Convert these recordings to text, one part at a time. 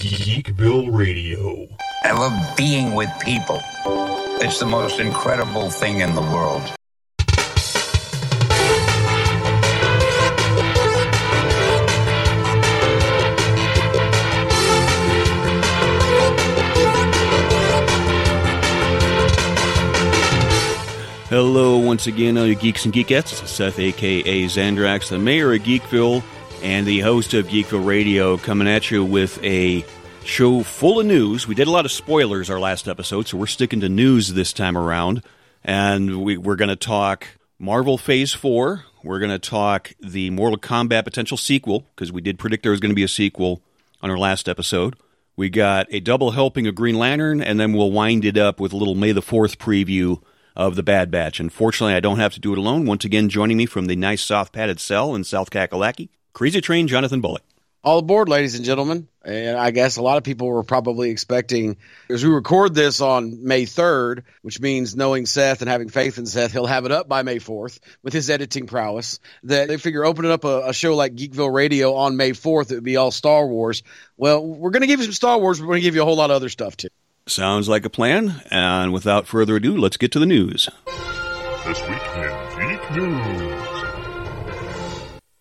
Geekville Radio. I love being with people. It's the most incredible thing in the world. Hello, once again, all you geeks and geekettes. This is Seth, aka Zandrax, the mayor of Geekville and the host of Geekville Radio, coming at you with a show full of news. We did a lot of spoilers our last episode, so we're sticking to news this time around. And we, we're going to talk Marvel Phase 4. We're going to talk the Mortal Kombat potential sequel, because we did predict there was going to be a sequel on our last episode. We got a double helping of Green Lantern, and then we'll wind it up with a little May the 4th preview of the Bad Batch. Unfortunately, I don't have to do it alone. Once again, joining me from the nice soft padded cell in South Kakalaki, Crazy Train Jonathan Bullock. All aboard, ladies and gentlemen. And I guess a lot of people were probably expecting, as we record this on May 3rd, which means knowing Seth and having faith in Seth, he'll have it up by May 4th with his editing prowess. That they figure opening up a, a show like Geekville Radio on May 4th, it would be all Star Wars. Well, we're going to give you some Star Wars, but we're going to give you a whole lot of other stuff too. Sounds like a plan. And without further ado, let's get to the news. This week in Geek News.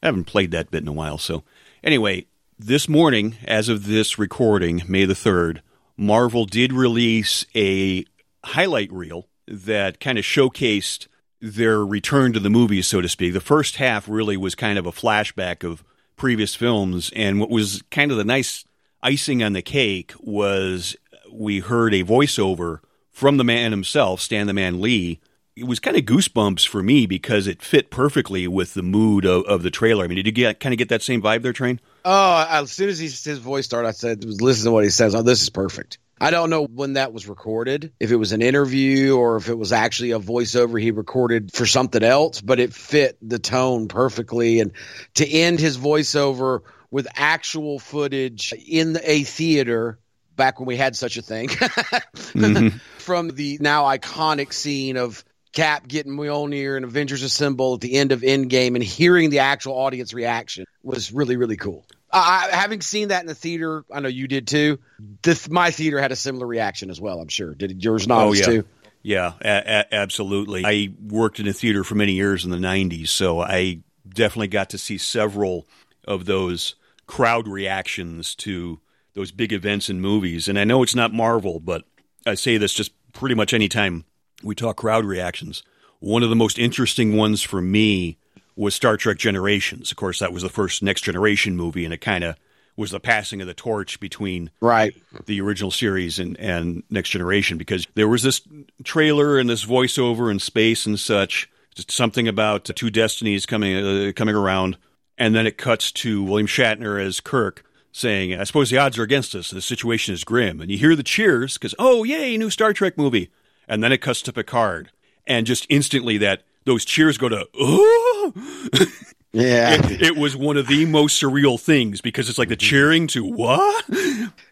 I haven't played that bit in a while, so anyway, this morning, as of this recording, May the 3rd, Marvel did release a highlight reel that kind of showcased their return to the movies, so to speak. The first half really was kind of a flashback of previous films, and what was kind of the nice icing on the cake was we heard a voiceover from the man himself, Stan the Man Lee. It was kind of goosebumps for me because it fit perfectly with the mood of, of the trailer. I mean, did you get kind of get that same vibe there, Train? Oh, as soon as he, his voice started, I said, listen to what he says. Oh, this is perfect. I don't know when that was recorded, if it was an interview or if it was actually a voiceover he recorded for something else, but it fit the tone perfectly. And to end his voiceover with actual footage in a theater back when we had such a thing mm-hmm. from the now iconic scene of Cap getting Mjolnir and Avengers Assemble at the end of Endgame and hearing the actual audience reaction was really, really cool. Uh, having seen that in the theater, I know you did too. This, my theater had a similar reaction as well. I'm sure. Did yours not oh, yeah. too? Yeah, a- a- absolutely. I worked in a theater for many years in the '90s, so I definitely got to see several of those crowd reactions to those big events in movies. And I know it's not Marvel, but I say this just pretty much anytime we talk crowd reactions. One of the most interesting ones for me was Star Trek Generations. Of course, that was the first Next Generation movie, and it kind of was the passing of the torch between right the original series and, and Next Generation because there was this trailer and this voiceover in space and such, just something about two destinies coming uh, coming around, and then it cuts to William Shatner as Kirk saying, I suppose the odds are against us. The situation is grim. And you hear the cheers because, oh, yay, new Star Trek movie. And then it cuts to Picard. And just instantly that those cheers go to, oh. Yeah. it, it, was one of the most surreal things because it's like the cheering to what?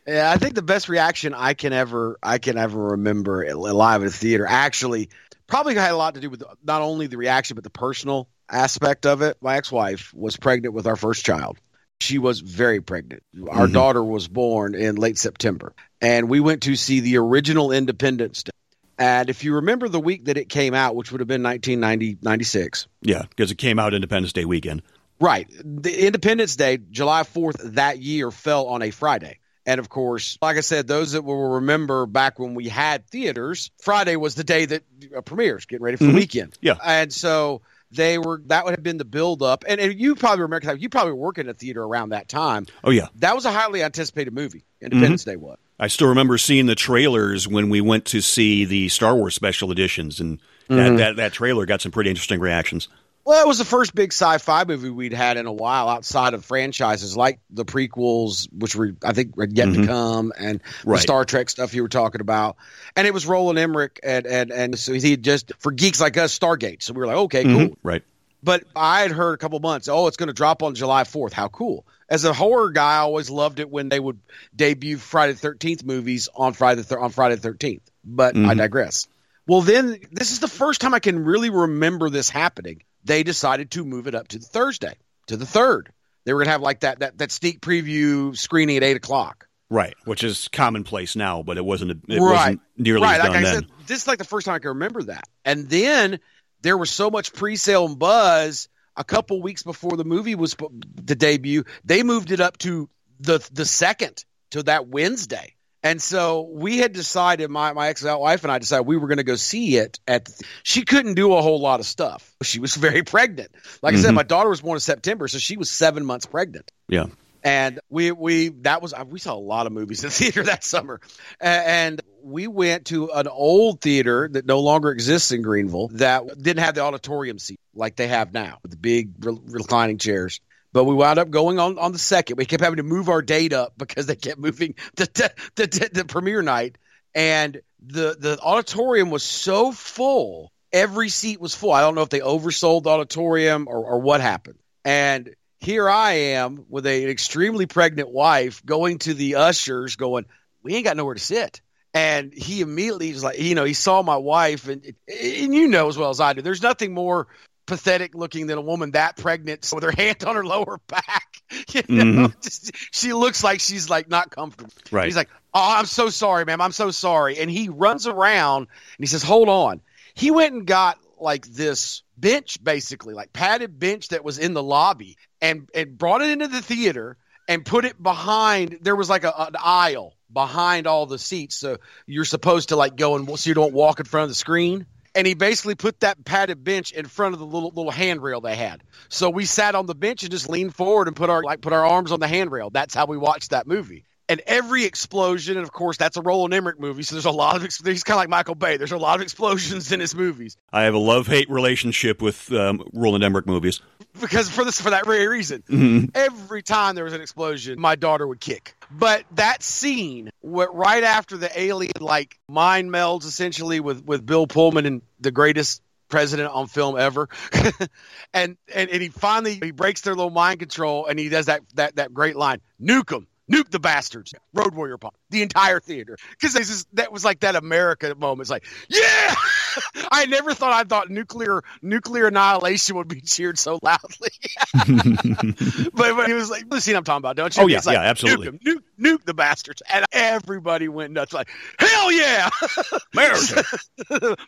Yeah, I think the best reaction I can ever I can ever remember live at a theater actually probably had a lot to do with not only the reaction but the personal aspect of it. My ex-wife was pregnant with our first child she was very pregnant. Our mm-hmm. daughter was born in late September, and we went to see the original Independence Day. And if you remember the week that it came out, which would have been 1996. Yeah, because it came out Independence Day weekend. Right. The Independence Day, July 4th that year, fell on a Friday. And of course, like I said, those that will remember back when we had theaters, Friday was the day that uh, premieres, getting ready for mm-hmm. the weekend. Yeah. And so they were that would have been the build up and, and you probably remember you probably work in a theater around that time oh yeah that was a highly anticipated movie independence mm-hmm. day was i still remember seeing the trailers when we went to see the star wars special editions and mm-hmm. that, that, that trailer got some pretty interesting reactions well, it was the first big sci-fi movie we'd had in a while outside of franchises like the prequels, which were I think were yet mm-hmm. to come, and right. the Star Trek stuff you were talking about. And it was Roland Emmerich, and and and so he just for geeks like us, Stargate. So we were like, okay, cool, mm-hmm. right. But I had heard a couple months, oh, it's going to drop on July 4th. How cool. As a horror guy, I always loved it when they would debut Friday the 13th movies on Friday the, on Friday the 13th. But mm-hmm. I digress. Well, then this is the first time I can really remember this happening they decided to move it up to the Thursday, to the third. They were going to have like that, that, that sneak preview screening at eight o'clock. Right, which is commonplace now, but it wasn't. It Right. wasn't nearly right. Like I then. said, this is like the first time I can remember that. And then there was so much pre-sale and buzz. A couple weeks before the movie was the debut, they moved it up to the the second to that Wednesday. And so we had decided, my, my ex wife and I decided we were going to go see it. At the, she couldn't do a whole lot of stuff. She was very pregnant. Like I said, Mhm. my daughter was born in September, so she was seven months pregnant yeah, and we we that was we saw a lot of movies in theater that summer. And we went to an old theater that no longer exists in greenville that didn't have the auditorium seat like they have now with the big reclining chairs. But we wound up going on on the second. We kept having to move our date up because they kept moving the the, the, the, premiere night. And the the auditorium was so full. Every seat was full. I don't know if they oversold the auditorium or, or what happened. And here I am with a, an extremely pregnant wife going to the ushers, going, "We ain't got nowhere to sit." And he immediately was like, you know, he saw my wife, and and you know as well as I do, there's nothing more pathetic looking than a woman that pregnant with her hand on her lower back. You know, mm-hmm. Just- she looks like she's like not comfortable. right. He's like, "Oh, I'm so sorry, ma'am. I'm so sorry." And he runs around and he says, "Hold on." He went and got like this bench, basically, like padded bench that was in the lobby, and and brought it into the theater and put it behind. There was like a, an aisle behind all the seats, so you're supposed to like go and so you don't walk in front of the screen. And he basically put that padded bench in front of the little little handrail they had. So we sat on the bench and just leaned forward and put our like put our arms on the handrail. That's how we watched that movie. And every explosion, and of course that's a Roland Emmerich movie, so there's a lot of he's kind of like Michael Bay. There's a lot of explosions in his movies I have a love hate relationship with um, Roland Emmerich movies. because for this for that very reason. Mhm. Every time there was an explosion, my daughter would kick. But that scene, where, right after the alien like mind melds essentially with with Bill Pullman and the greatest president on film ever, and, and and he finally he breaks their little mind control and he does that that that great line, nuke them. Nuke the bastards! Road Warrior pop the entire theater because that was like that America moment. It's like, yeah, I never thought I thought nuclear nuclear annihilation would be cheered so loudly. but, but he was like, the scene I'm talking about, don't you? Oh, yeah, like, yeah, absolutely. Nuke, nuke, nuke the bastards, and everybody went nuts. Like, hell yeah, America.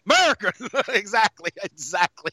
America, exactly, exactly.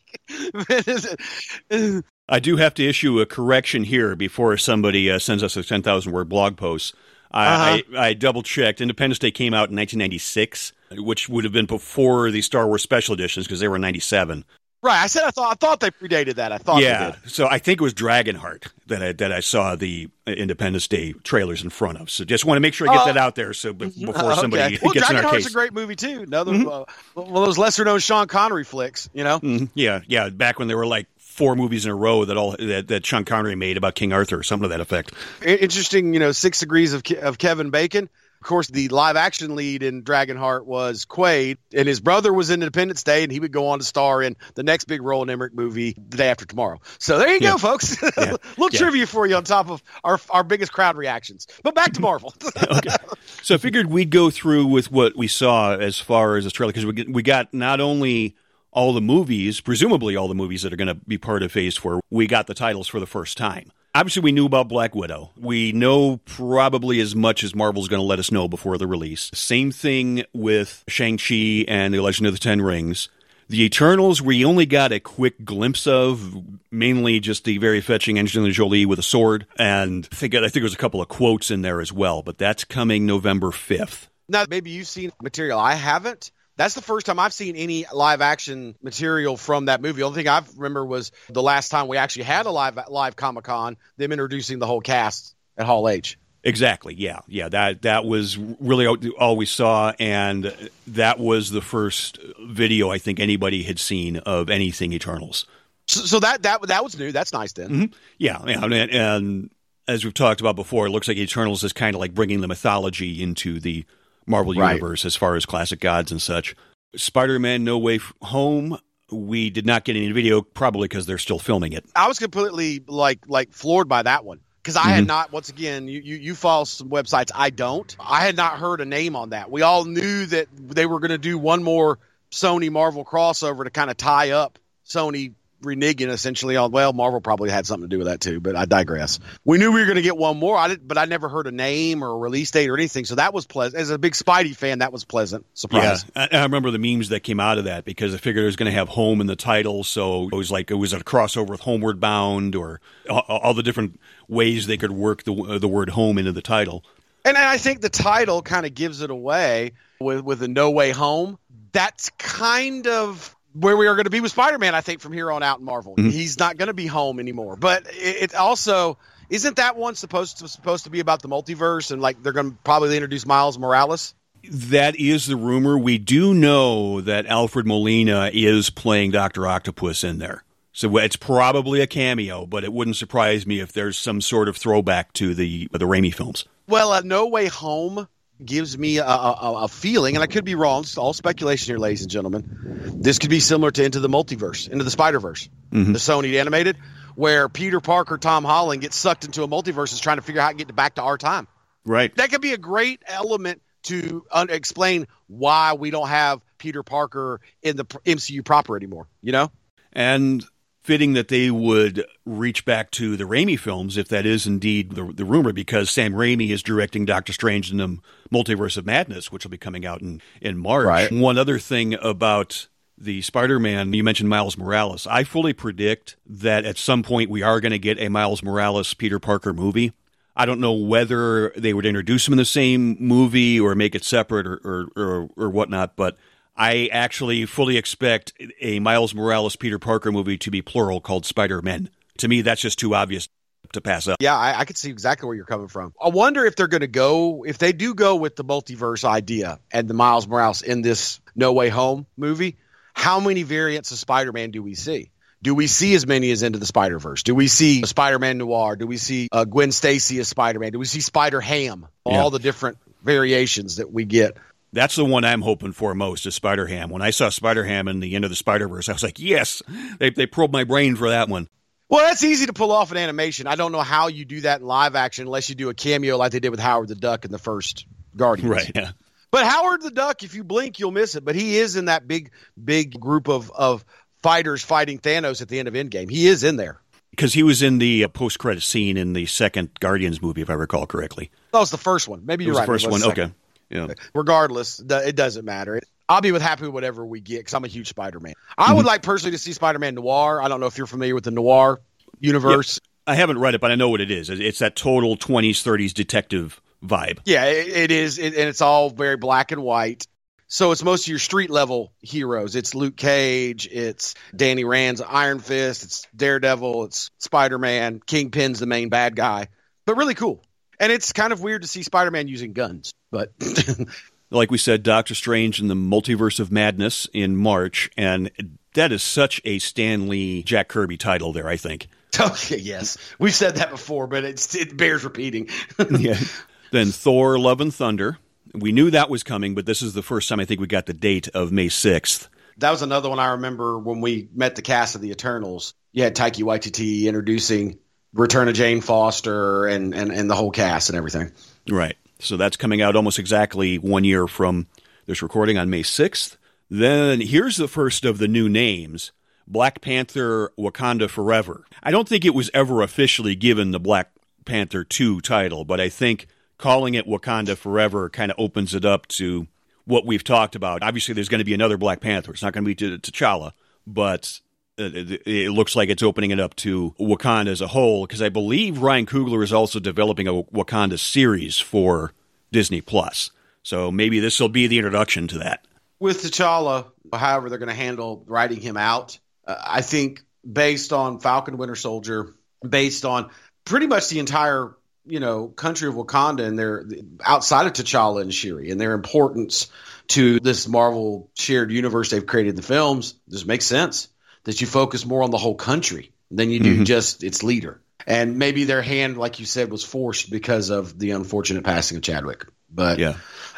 I do have to issue a correction here before somebody uh, sends us a 10,000 word blog post. I, Uh-huh. I, I double checked. Independence Day came out in 1996, which would have been before the Star Wars special editions because they were 97. right, I said I thought I thought they predated that. I thought they yeah, did. so I think it was Dragonheart that I, that I saw the uh, Independence Day trailers in front of. So just want to make sure I get Oh. that out there so be- before Uh, somebody okay. well, gets in our Dragonheart's case. a great movie too. Another uh, one of those lesser known Sean Connery flicks. You know, Mhm. Yeah, yeah. Back when they were like four movies in a row that all that, that Sean Connery made about King Arthur, or something to that effect. Interesting. You know, Six Degrees of of Kevin Bacon. Of course, the live action lead in Dragonheart was Quaid, and his brother was in Independence Day, and he would go on to star in the next big role in Emmerich movie, The Day After Tomorrow. So there you Yeah. go, folks. Yeah. little Yeah. trivia for you on top of our our biggest crowd reactions. But back to Marvel. okay. So I figured we'd go through with what we saw as far as this trailer because we we got not only all the movies, presumably all the movies that are going to be part of Phase Four, we got the titles for the first time. Obviously, we knew about Black Widow. We know probably as much as Marvel's going to let us know before the release. Same thing with Shang-Chi and The Legend of the Ten Rings. The Eternals, we only got a quick glimpse of, mainly just the very fetching Angelina Jolie with a sword, and I think I think there's a couple of quotes in there as well. But that's coming November fifth. now, maybe you've seen material. I haven't. That's the first time I've seen any live action material from that movie. The only thing I remember was the last time we actually had a live live Comic Con, them introducing the whole cast at Hall H. Exactly. Yeah. Yeah. That that was really all- we saw, and that was the first video I think anybody had seen of anything Eternals. So, so that that that was new. That's nice then. Mm-hmm. Yeah, yeah, and, and as we've talked about before, it looks like Eternals is kind of like bringing the mythology into the Marvel Right. universe as far as classic gods and such. Spider-Man: No Way Home. We did not get any video, probably because they're still filming it. I was completely like like floored by that one because I had mm-hmm. not. Once again, you, you you follow some websites. I don't. I had not heard a name on that. We all knew that they were going to do one more Sony Marvel crossover to kind of tie up Sony reneging essentially on well marvel probably had something to do with that too but i digress. We knew we were going to get one more. I did, but i never heard a name or a release date or anything so that was pleasant as a big spidey fan that was pleasant. Surprise. Yeah I, I remember the memes that came out of that because i figured it was going to have home in the title so it was like it was a crossover with homeward bound or all, all the different ways they could work the, uh, the word home into the title. And i think the title kind of gives it away with with the no way home. That's kind of where we are going to be with Spider-Man. I think from here on out in Marvel, mm-hmm. he's not going to be home anymore. But it, it, also isn't that one supposed to supposed to be about the multiverse and like they're going to probably introduce Miles Morales. That is the rumor. We do know that Alfred Molina is playing Doctor Octopus in there. So it's probably a cameo, but it wouldn't surprise me if there's some sort of throwback to the the Raimi films. Well, uh, No Way Home gives me a, a, a, feeling, and I could be wrong. It's all speculation here, ladies and gentlemen. This could be similar to Into the Multiverse, Into the Spider Verse, mm-hmm. the Sony animated, where Peter Parker, Tom Holland gets sucked into a multiverse is trying to figure out how to get back to our time. Right. That could be a great element to un- explain why we don't have Peter Parker in the MCU proper anymore. You know. And fitting that they would reach back to the Raimi films if that is indeed the, the rumor, because Sam Raimi is directing Doctor Strange in the Multiverse of Madness, which will be coming out in, in March. Right. One other thing about the Spider Man, you mentioned Miles Morales. I fully predict that at some point we are going to get a Miles Morales Peter Parker movie. I don't know whether they would introduce him in the same movie or make it separate or, or, or, or whatnot, but I actually fully expect a Miles Morales Peter Parker movie to be plural called Spider Men. To me, that's just too obvious to pass up. Yeah, I, I can see exactly where you're coming from. I wonder if they're going to go, if they do go with the multiverse idea and the Miles Morales in this No Way Home movie, how many variants of Spider Man do we see? Do we see as many as into the Spider Verse? Do we see Spider Man Noir? Do we see uh, Gwen Stacy as Spider Man? Do we see Spider Ham? All yeah. the different variations that we get. That's the one I'm hoping for most is Spider Ham. When I saw Spider Ham in the end of the Spider Verse, I was like, yes, they, they probed my brain for that one. Well, that's easy to pull off in animation. I don't know how you do that in live action unless you do a cameo like they did with Howard the Duck in the first Guardians. Right. Yeah. But Howard the Duck, if you blink, you'll miss it. But he is in that big, big group of, of fighters fighting Thanos at the end of Endgame. He is in there. Because he was in the uh, post credit scene in the second Guardians movie, if I recall correctly. That was the first one. Maybe you're right. The first one. Okay. Yeah. Regardless, it doesn't matter. I'll be with happy with whatever we get because I'm a huge Spider Man. I mm-hmm. would like personally to see Spider Man Noir. I don't know if you're familiar with the Noir universe. Yeah, I haven't read it, but I know what it is. It's that total 20s, 30s detective vibe. Yeah, it, it is, it, and it's all very black and white. So it's most of your street level heroes. It's Luke Cage, it's Danny Rand's Iron Fist, it's Daredevil, it's Spider Man, Kingpin's the main bad guy. But really cool. And it's kind of weird to see Spider Man using guns, but. like we said, Doctor Strange in the Multiverse of Madness in March, and that is such a Stan Lee Jack Kirby title there, I think. Okay, yes. We've said that before, but it bears repeating. yeah. Then Thor Love and Thunder. We knew that was coming, but this is the first time I think we got the date of May 6th. That was another one I remember when we met the cast of the Eternals. You had Taika Waititi introducing Return of Jane Foster and, and, and the whole cast and everything. Right. So that's coming out almost exactly one year from this recording on May 6th. Then here's the first of the new names Black Panther Wakanda Forever. I don't think it was ever officially given the Black Panther 2 title, but I think calling it Wakanda Forever kind of opens it up to what we've talked about. Obviously, there's going to be another Black Panther. It's not going to be T'Challa, but it looks like it's opening it up to Wakanda as a whole because I believe Ryan Coogler is also developing a Wakanda series for Disney Plus. So maybe this will be the introduction to that. With T'Challa, however they're going to handle writing him out, uh, I think based on Falcon Winter Soldier, based on pretty much the entire you know country of Wakanda and their outside of T'Challa and Shuri and their importance to this Marvel shared universe they've created in the films, this makes sense that you focus more on the whole country than you do mm-hmm. just its leader. And maybe their hand, like you said, was forced because of the unfortunate passing of Chadwick. But yeah,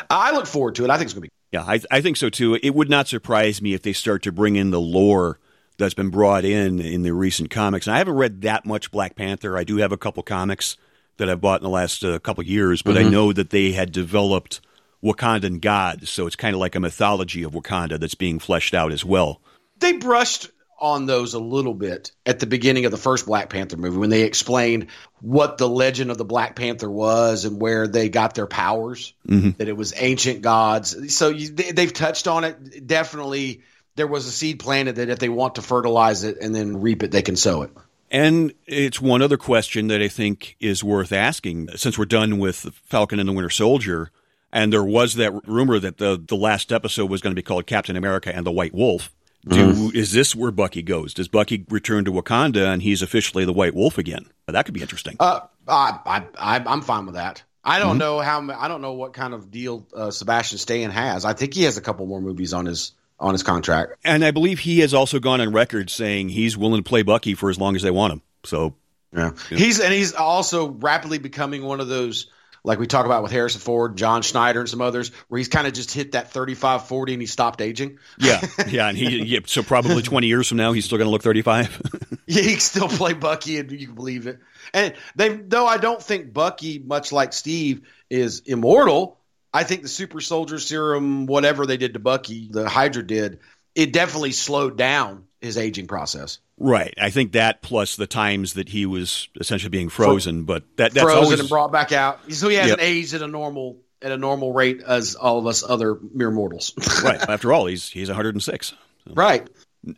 I look forward to it. I think it's going to be. Yeah, I, I think so too. It would not surprise me if they start to bring in the lore that's been brought in in the recent comics. And I haven't read that much Black Panther. I do have a couple comics that I've bought in the last uh, couple years, but mm-hmm. I know that they had developed Wakandan gods, so it's kind of like a mythology of Wakanda that's being fleshed out as well. They brushed on those a little bit at the beginning of the first Black Panther movie when they explained what the legend of the Black Panther was and where they got their powers. Mhm. That it was ancient gods. So you, they, they've touched on it. Definitely, there was a seed planted that if they want to fertilize it and then reap it, they can sow it. And it's one other question that I think is worth asking since we're done with Falcon and the Winter Soldier. And there was that rumor that the, the last episode was going to be called Captain America and the White Wolf. Do, Is this where Bucky goes? Does Bucky return to Wakanda and he's officially the White Wolf again? That could be interesting. Uh, I, I, I, I'm fine with that. I don't know how. I don't know what kind of deal uh, Sebastian Stan has. I think he has a couple more movies on his on his contract. and I believe he has also gone on record saying he's willing to play Bucky for as long as they want him. So, Yeah. He's and he's also rapidly becoming one of those like we talk about with Harrison Ford, John Schneider, and some others, where he's kind of just hit that 35, 40 and he stopped aging. yeah, yeah. And he, yeah, so probably 20 years from now, he's still going to look 35. Yeah, he can still play Bucky, and you can believe it. And they, though I don't think Bucky, much like Steve, is immortal. I think the super soldier serum, whatever they did to Bucky, the Hydra did, it definitely slowed down his aging process. Right. I think that plus the times that he was essentially being frozen, but that that's Frozen always and brought back out, so he hasn't Yep. aged at a normal at a normal rate as all of us other mere mortals. right. After all, he's he's 106. right.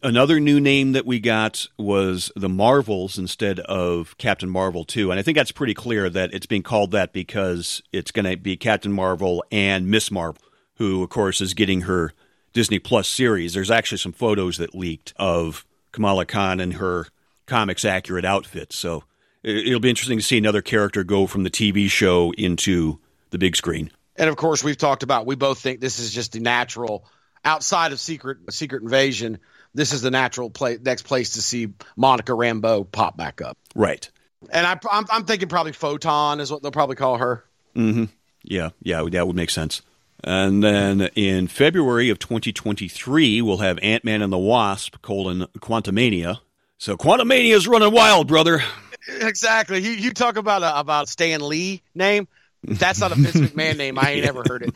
Another new name that we got was the Marvels instead of Captain Marvel 2. And I think that's pretty clear that it's being called that because it's going to be Captain Marvel and Miss Marvel, who, of course, is getting her Disney Plus series. There's actually some photos that leaked of Kamala Khan in her comics accurate outfit. So it- it'll be interesting to see another character go from the TV show into the big screen. And of course, we've talked about. We both think this is just the natural outside of secret secret invasion. This is the natural play, next place to see Monica Rambeau pop back up. Right. And I, I'm, I'm thinking probably Photon is what they'll probably call her. Hmm. Yeah, yeah, that would make sense. And then in February of 2023, we'll have Ant Man and the Wasp: colon Quantumania. So Quantumania is running wild, brother. Exactly. You, you talk about a, about Stan Lee name. That's not a Vince McMahon name. I ain't ever heard it.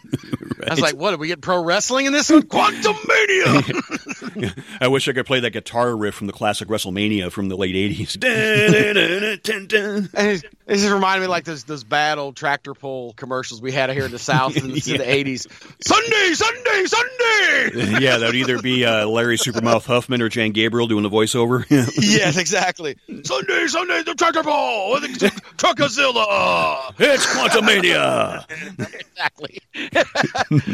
I was like, what? Are we getting pro wrestling in this one? Quantum Mania. I wish I could play that guitar riff from the classic WrestleMania from the late 80s. This just reminded me like those those bad old tractor pull commercials we had here in the South in, the- in the eighties. Sunday, Sunday, Sunday. yeah, that would either be uh, Larry Supermouth Huffman or Jan Gabriel doing the voiceover. yes, exactly. Sunday, Sunday, the tractor pull, the Truckazilla. it's Quantumania. exactly.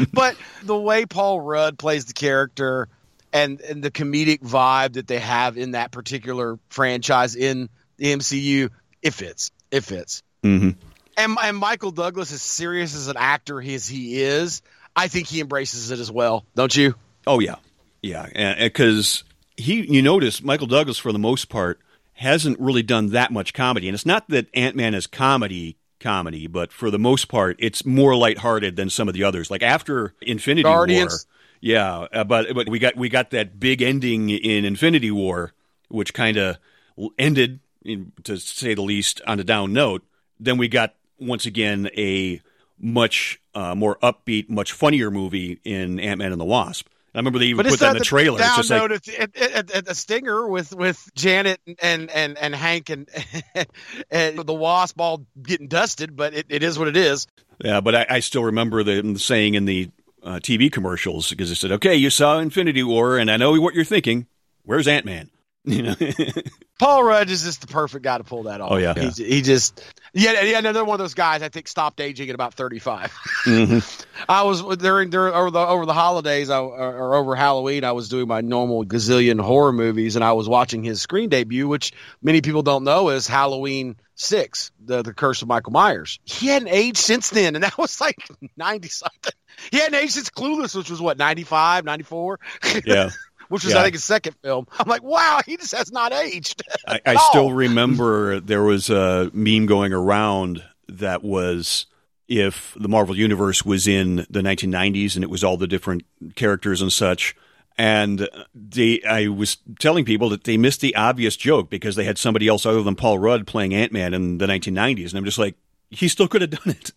but the way Paul Rudd plays the character and and the comedic vibe that they have in that particular franchise in the MCU, it fits. It fits. Mhm. And and Michael Douglas, as serious as an actor as he is, I think he embraces it as well. Don't you? Oh yeah, yeah, because he, you notice Michael Douglas for the most part hasn't really done that much comedy, and it's not that Ant Man is comedy comedy, but for the most part, it's more lighthearted than some of the others. Like after Infinity Guardians. War, yeah, uh, but but we got we got that big ending in Infinity War, which kind of ended, in, to say the least, on a down note. Then we got once again a much uh, more upbeat, much funnier movie in Ant Man and the Wasp. I remember they even But put it's that in the trailer. It's Down just like, note at, at, at, at the Stinger with with Janet and and and Hank and and the Wasp all getting dusted, but it, it is what it is. yeah, but I, I still remember them saying in the uh, TV commercials because they said, "Okay, you saw Infinity War, and I know what you're thinking. Where's Ant Man?" You know, Paul Rudd is just the perfect guy to pull that off. Oh, yeah. He's, he just yeah yeah another one of those guys I think stopped aging at about thirty mm-hmm. I was during during over the over the holidays I, or, or over Halloween I was doing my normal gazillion horror movies and I was watching his screen debut, which many people don't know is Halloween Six, the the Curse of Michael Myers. He hadn't aged since then, and that was like ninety something. He hadn't aged since Clueless, which was what 95, 94? yeah. Which was Yeah. I think his second film. I'm like, wow, he just has not aged. I, I still remember there was a meme going around that was if the Marvel Universe was in the 1990s and it was all the different characters and such. And they, I was telling people that they missed the obvious joke because they had somebody else other than Paul Rudd playing Ant Man in the 1990s. And I'm just like, he still could have done it.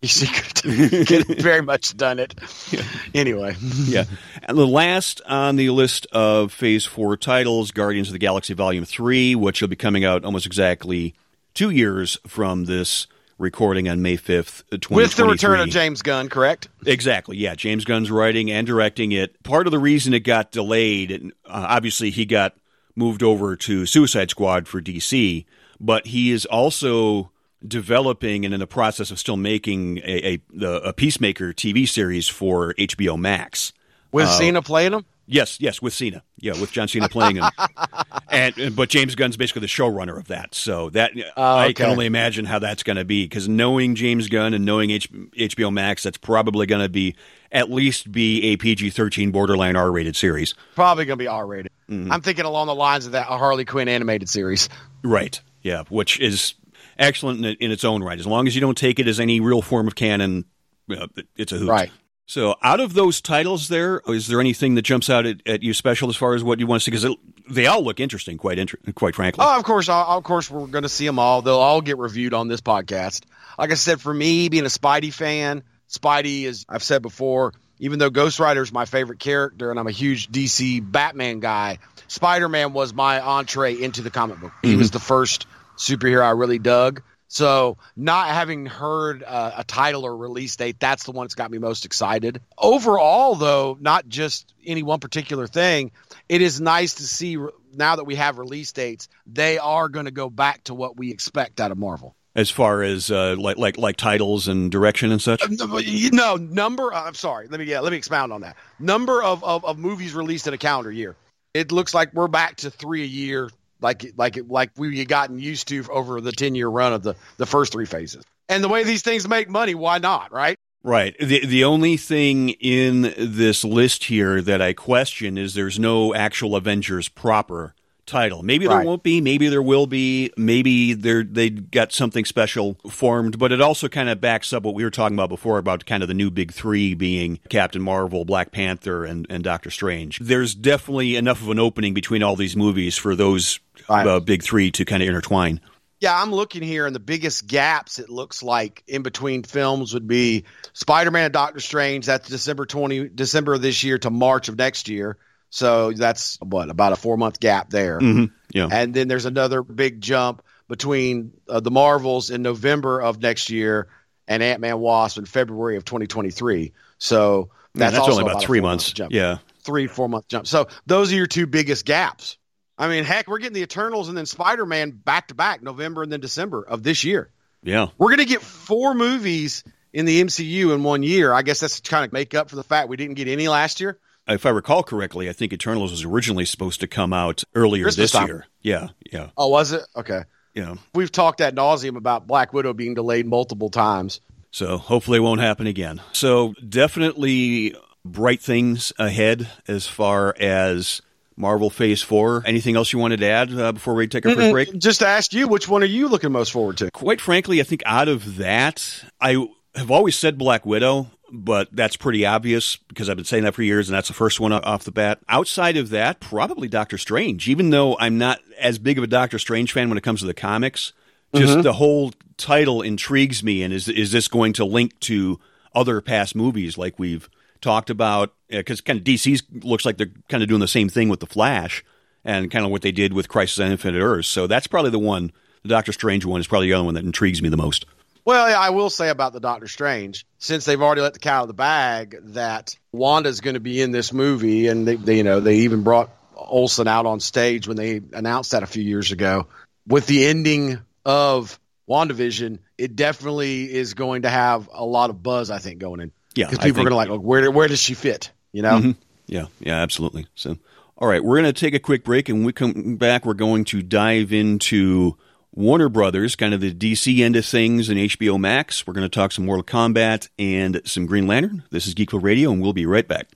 he could, could have very much done it. Yeah. Anyway, yeah. And the last on the list of Phase Four titles, Guardians of the Galaxy Volume Three, which will be coming out almost exactly two years from this recording on May 5th, 2023. With the return of James Gunn, correct? Exactly, yeah. James Gunn's writing and directing it. Part of the reason it got delayed, and uh, obviously he got moved over to Suicide Squad for DC, but he is also developing and in the process of still making a, a, a Peacemaker TV series for HBO Max. With uh, Cena playing him? Yes, yes, with Cena. Yeah, with John Cena playing him. and but James Gunn's basically the showrunner of that. So that uh, okay. I can only imagine how that's going to be because knowing James Gunn and knowing H- HBO Max, that's probably going to be at least be a PG thirteen borderline R rated series. Probably going to be R rated. Mm-hmm. I'm thinking along the lines of that a Harley Quinn animated series. Right. Yeah, which is excellent in, in its own right. As long as you don't take it as any real form of canon, uh, it's a hoot. Right. So, out of those titles, there is there anything that jumps out at, at you special as far as what you want to see? Because they all look interesting, quite inter- quite frankly. Oh, of course, of course, we're going to see them all. They'll all get reviewed on this podcast. Like I said, for me, being a Spidey fan, Spidey is I've said before. Even though Ghost Rider is my favorite character, and I'm a huge DC Batman guy, Spider Man was my entree into the comic book. Mm-hmm. He was the first superhero I really dug. So, not having heard uh, a title or release date, that's the one that's got me most excited. Overall, though, not just any one particular thing, it is nice to see now that we have release dates, they are going to go back to what we expect out of Marvel. As far as uh, like like like titles and direction and such. Uh, no number. Uh, I'm sorry. Let me yeah. Let me expound on that. Number of, of, of movies released in a calendar year. It looks like we're back to three a year like like like we gotten used to over the 10 year run of the the first three phases. And the way these things make money, why not, right? Right. The the only thing in this list here that I question is there's no actual Avengers proper title. Maybe there right. won't be, maybe there will be, maybe they they got something special formed, but it also kind of backs up what we were talking about before about kind of the new big 3 being Captain Marvel, Black Panther and and Doctor Strange. There's definitely enough of an opening between all these movies for those uh, big 3 to kind of intertwine. Yeah, I'm looking here, and the biggest gaps it looks like in between films would be Spider-Man and Doctor Strange. That's December twenty, December of this year to March of next year. So that's what about a four month gap there. Mm-hmm. Yeah, and then there's another big jump between uh, the Marvels in November of next year and Ant Man Wasp in February of 2023. So that's, that's only about, about three months. Jump. Yeah, three four month jump. So those are your two biggest gaps. I mean, heck, we're getting the Eternals and then Spider Man back to back, November and then December of this year. Yeah, we're going to get four movies in the MCU in one year. I guess that's kind of make up for the fact we didn't get any last year if I recall correctly, I think Eternals was originally supposed to come out earlier Christmas this time. year. Yeah, yeah. Oh, was it? Okay. Yeah. We've talked at nauseum about Black Widow being delayed multiple times. So hopefully it won't happen again. So definitely bright things ahead as far as Marvel Phase 4. Anything else you wanted to add uh, before we take our first break? Just to ask you, which one are you looking most forward to? Quite frankly, I think out of that, I have always said Black Widow but that's pretty obvious because I've been saying that for years, and that's the first one off the bat. Outside of that, probably Doctor Strange, even though I'm not as big of a Doctor Strange fan when it comes to the comics. Just mm-hmm. the whole title intrigues me, and is is this going to link to other past movies like we've talked about? Because kind of DC looks like they're kind of doing the same thing with the Flash, and kind of what they did with Crisis on Infinite Earths. So that's probably the one. The Doctor Strange one is probably the other one that intrigues me the most. Well, I will say about the Doctor Strange, since they've already let the cat out of the bag, that Wanda's going to be in this movie, and they, they, you know, they even brought Olsen out on stage when they announced that a few years ago. With the ending of WandaVision, it definitely is going to have a lot of buzz. I think going in, yeah, because people think, are going to like, where where does she fit? You know? Mm-hmm. Yeah, yeah, absolutely. So, all right, we're going to take a quick break, and when we come back, we're going to dive into Warner Brothers, kind of the DC end of things, and HBO Max. We're going to talk some Mortal Kombat and some Green Lantern. This is Geekville Radio, and we'll be right back.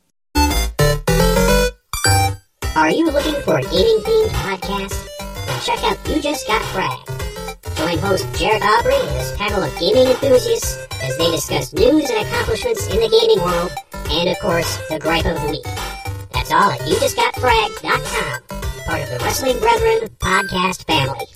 Are you looking for a gaming themed podcast? Then check out You Just Got Fragged. Join host Jared Aubrey and his panel of gaming enthusiasts as they discuss news and accomplishments in the gaming world, and of course, the gripe of the week. That's all at YouJustGotFragged.com part of the Wrestling Brethren podcast family.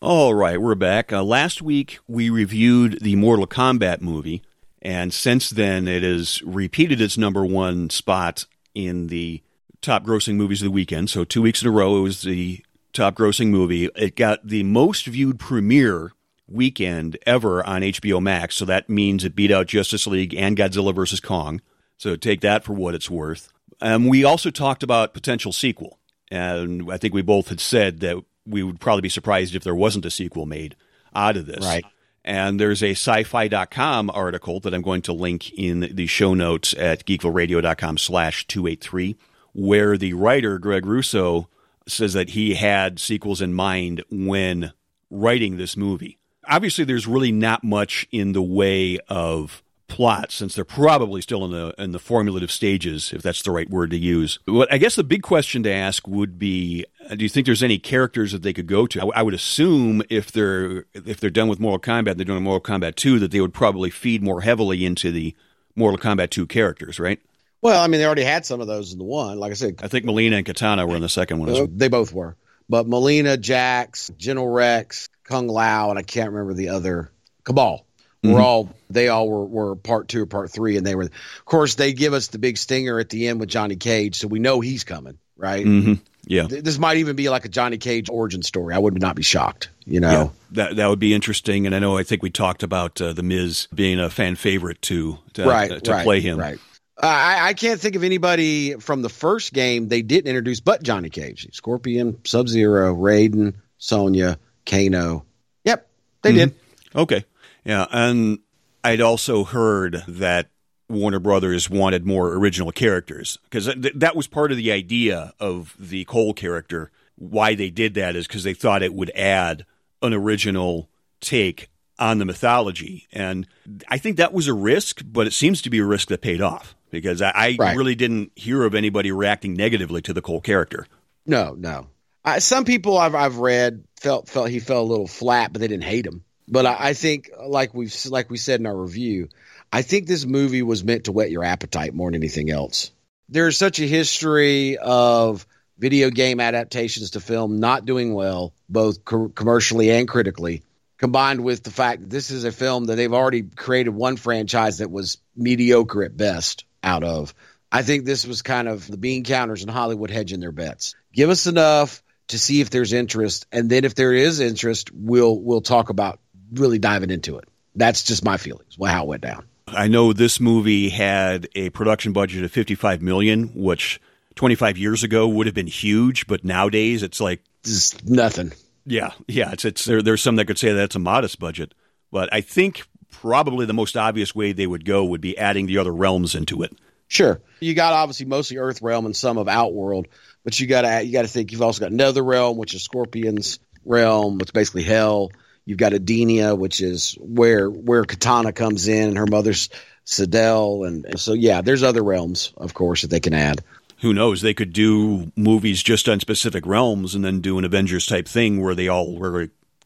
All right, we're back. Uh, last week we reviewed the Mortal Kombat movie, and since then it has repeated its number one spot in the top grossing movies of the weekend. So two weeks in a row, it was the top grossing movie. It got the most viewed premiere weekend ever on HBO Max. So that means it beat out Justice League and Godzilla vs. Kong. So take that for what it's worth. Um, we also talked about potential sequel. And I think we both had said that we would probably be surprised if there wasn't a sequel made out of this. Right. And there's a sci-fi.com article that I'm going to link in the show notes at geekvilleradio.com slash 283, where the writer, Greg Russo, says that he had sequels in mind when writing this movie. Obviously, there's really not much in the way of plot since they're probably still in the in the formulative stages, if that's the right word to use. What I guess the big question to ask would be: uh, Do you think there's any characters that they could go to? I would assume if they're if they're done with Mortal Kombat, they're doing Mortal Kombat two, that they would probably feed more heavily into the Mortal Kombat two characters, right? Well, I mean, they already had some of those in the one. Like I said, I think Mileena and Katana were in the second one. well. they both were. But Mileena, Jax, General Rex, Kung Lao, and I can't remember the other Kabal. We're all they all were, were part two or part three, and they were. Of course, they give us the big stinger at the end with Johnny Cage, so we know he's coming, right? hmm Yeah. Th- This might even be like a Johnny Cage origin story. I would not be shocked, you know. Yeah, that that would be interesting, and I know I think we talked about uh, the Miz being a fan favorite to to, right, to right, play him. Right. Uh, I, I can't think of anybody from the first game they didn't introduce but Johnny Cage, Scorpion, Sub Zero, Raiden, Sonya, Kano. Yep, they Mm-hmm. did. Okay, yeah, and I'd also heard that Warner Brothers wanted more original characters because th- that was part of the idea of the Cole character. Why they did that is because they thought it would add an original take on the mythology, and I think that was a risk, but it seems to be a risk that paid off because I, I Right. really didn't hear of anybody reacting negatively to the Cole character. No, no. I, some people I've I've read felt felt he fell a little flat, but they didn't hate him. But I, I think, like we've like we said in our review, I think this movie was meant to whet your appetite more than anything else. There's such a history of video game adaptations to film not doing well, both co- commercially and critically, combined with the fact that this is a film that they've already created one franchise that was mediocre at best out of. I think this was kind of the bean counters in Hollywood hedging their bets. Give us enough to see if there's interest, and then if there is interest, we'll we'll talk about really diving into it. That's just my feelings. Well, how it went down. I know this movie had a production budget of 55 million, which 25 years ago would have been huge, but nowadays it's like, Just nothing. yeah, yeah, it's it's there, there's some that could say that's a modest budget, but I think probably the most obvious way they would go would be adding the other realms into it. Sure, you got obviously mostly Earth realm and some of Outworld, but you got to you got to think you've also got Nether realm, which is Scorpion's realm, which is basically hell. You've got Edenia, which is where where Katana comes in, and her mother's Sindel, and, and so yeah, there's other realms, of course, that they can add. Who knows? They could do movies just on specific realms and then do an Avengers type thing where they all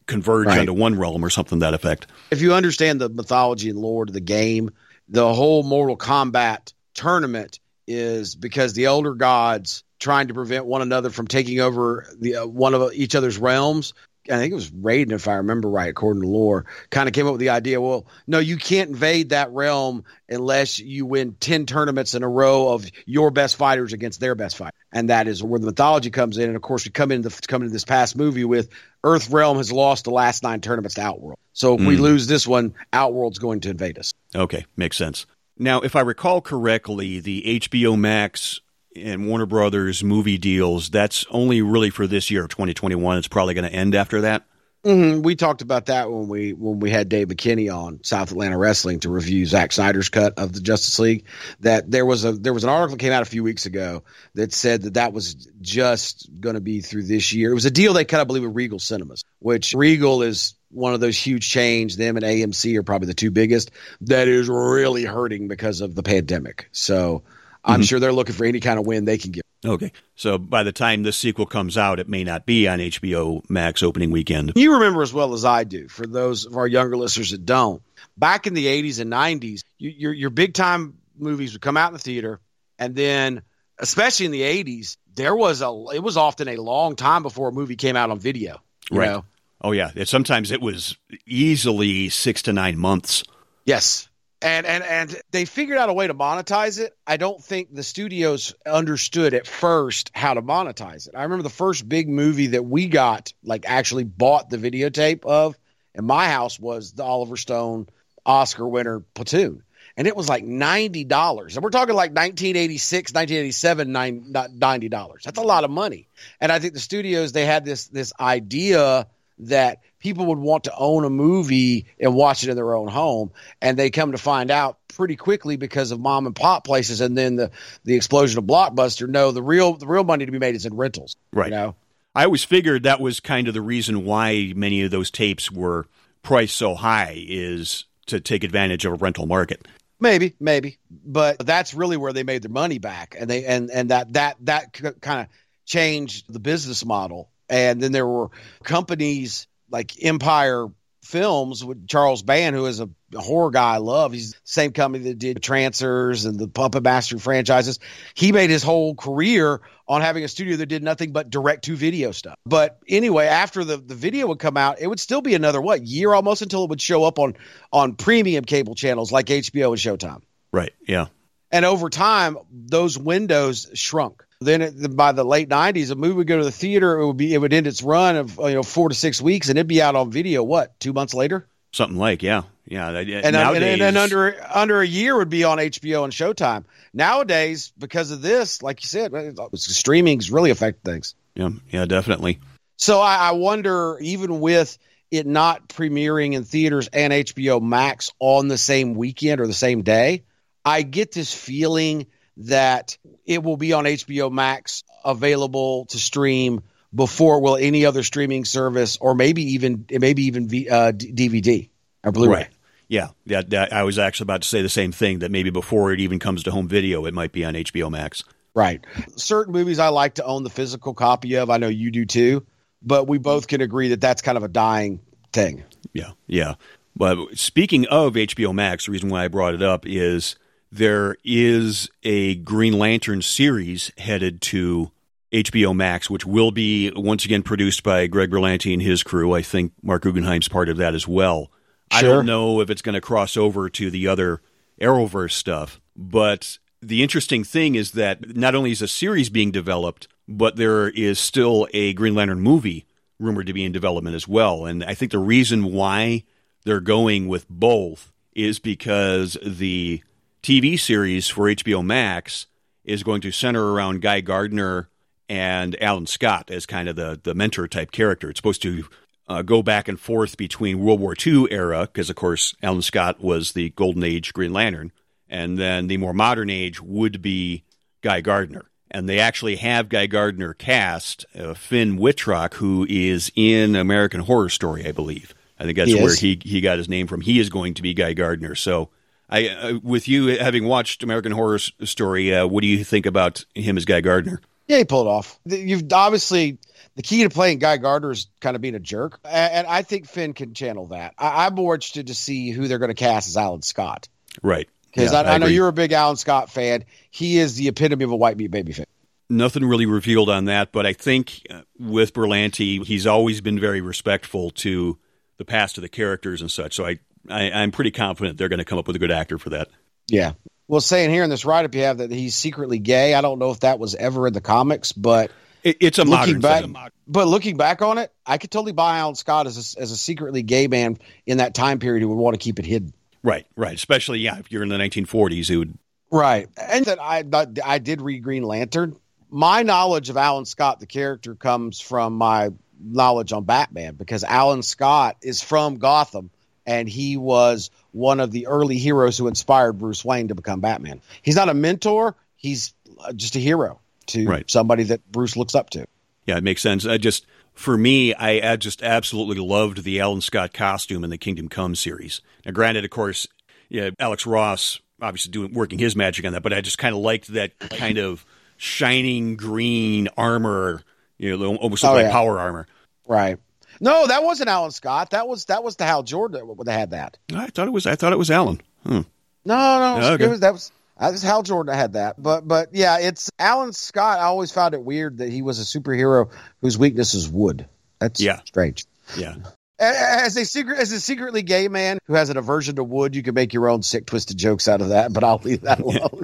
converge Right. onto one realm or something to that effect. if you understand the mythology and lore of the game, the whole Mortal Kombat tournament is because the elder gods trying to prevent one another from taking over the uh, one of each other's realms. I think it was Raiden, if I remember right, according to lore, kind of came up with the idea. Well, no, you can't invade that realm unless you win ten tournaments in a row of your best fighters against their best fighter, and that is where the mythology comes in. And of course, we come into come into this past movie with Earth Realm has lost the last nine tournaments to Outworld. So if we hmm. lose this one, Outworld's going to invade us. Okay, makes sense. Now, if I recall correctly, the HBO Max and Warner Brothers movie deals, that's only really for this year, 2021. It's probably going to end after that. hmm We talked about that when we when we had Dave McKinney on South Atlanta Wrestling to review Zack Snyder's cut of the Justice League. That there was a there was an article that came out a few weeks ago that said that that was just going to be through this year. It was a deal they cut, I believe, with Regal Cinemas, which Regal is one of those huge chains. Them and AMC are probably the two biggest. That is really hurting because of the pandemic. So I'm mm-hmm. sure they're looking for any kind of win they can get. Okay, so by the time this sequel comes out, it may not be on HBO Max opening weekend. You remember as well as I do, for those of our younger listeners that don't, back in the 80s and 90s, you, your, your big time movies would come out in the theater, and then, especially in the 80s, there was a, it was often a long time before a movie came out on video. You Right. know? Oh yeah, it, sometimes it was easily six to nine months. Yes. And and and they figured out a way to monetize it. I don't think the studios understood at first how to monetize it. I remember the first big movie that we got, like actually bought the videotape of in my house was the Oliver Stone Oscar winner Platoon. And it was like $90. And we're talking like 1986, 1987, $90. That's a lot of money. And I think the studios, they had this, this idea that people would want to own a movie and watch it in their own home. And they come to find out pretty quickly because of mom and pop places and then the, the explosion of Blockbuster. No, the real, the real money to be made is in rentals. Right. You know? I always figured that was kind of the reason why many of those tapes were priced so high is to take advantage of a rental market. Maybe, maybe, but that's really where they made their money back, and they and and that that that kind of changed the business model. And then there were companies like Empire Films with Charles Band, who is a horror guy I love. He's the same company that did Trancers and the Puppet Master franchises. He made his whole career on having a studio that did nothing but direct to video stuff. But anyway, after the, the video would come out, it would still be another what year almost until it would show up on on premium cable channels like HBO and Showtime. Right. Yeah. And over time, those windows shrunk. Then it, by the late '90s, a movie would go to the theater. It would be it would end its run of you know four to six weeks, and it'd be out on video. What two months later? Something like yeah, yeah. Uh, and, nowadays, and, and under under a year would be on HBO and Showtime. Nowadays, because of this, like you said, uh, uh, streaming's really affected things. Yeah, yeah, definitely. So I, I wonder, even with it not premiering in theaters and HBO Max on the same weekend or the same day, I get this feeling that it will be on HBO Max available to stream before will any other streaming service or maybe even maybe even v, uh, DVD or Blu-ray. Right. Yeah, yeah, that, I was actually about to say the same thing that maybe before it even comes to home video, it might be on HBO Max. Right. Certain movies I like to own the physical copy of. I know you do too, but we both can agree that that's kind of a dying thing. Yeah, yeah. But speaking of HBO Max, the reason why I brought it up is there is a Green Lantern series headed to HBO Max, which will be once again produced by Greg Berlanti and his crew. I think Marc Guggenheim's part of that as well. Sure. I don't know if it's going to cross over to the other Arrowverse stuff, but the interesting thing is that not only is a series being developed, but there is still a Green Lantern movie rumored to be in development as well. And I think the reason why they're going with both is because the TV series for HBO Max is going to center around Guy Gardner and Alan Scott as kind of the, the mentor type character. It's supposed to uh, go back and forth between World War II era, because of course Alan Scott was the Golden Age Green Lantern, and then the more modern age would be Guy Gardner. And they actually have Guy Gardner cast, uh, Finn Wittrock, who is in American Horror Story, I believe. I think that's he where he he got his name from. He is going to be Guy Gardner. So, I uh, with you having watched American Horror Story, uh, what do you think about him as Guy Gardner? Yeah, he pulled off. You've obviously the key to playing Guy Gardner is kind of being a jerk, and I think Finn can channel that. I, am more interested to see who they're going to cast as Alan Scott. Right. Because yeah, I, I, I know you're a big Alan Scott fan. He is the epitome of a white meat baby fan. Nothing really revealed on that, but I think uh, with Berlanti, he's always been very respectful to the past of the characters and such. So I, I I'm pretty confident they're going to come up with a good actor for that. Yeah, well, saying here in this write up, you have that he's secretly gay. I don't know if that was ever in the comics, but it, it's a looking modern back, thing. But looking back on it, I could totally buy Alan Scott as a, as a secretly gay man in that time period who would want to keep it hidden. Right, right. Especially yeah, if you're in the 1940s, who would right. And that I I did read Green Lantern. My knowledge of Alan Scott, the character, comes from my knowledge on Batman because Alan Scott is from Gotham and he was one of the early heroes who inspired Bruce Wayne to become Batman. He's not a mentor; he's uh, just a hero to right. somebody that Bruce looks up to. Yeah, it makes sense. I just for me, I, I just absolutely loved the Alan Scott costume in the Kingdom Come series. Now, granted, of course, yeah, Alex Ross obviously doing working his magic on that, but I just kind of liked that kind of shining green armor, you know, almost oh, like yeah. power armor. Right. No, that wasn't Alan Scott. That was that was the Hal Jordan that had that. I thought it was I thought it was Alan. Hmm. No, no, okay. it was, that was that was Hal Jordan that had that. But but yeah, it's Alan Scott. I always found it weird that he was a superhero whose weakness is wood. That's yeah. strange. Yeah. As a secret, as a secretly gay man who has an aversion to wood, you can make your own sick, twisted jokes out of that. But I'll leave that alone.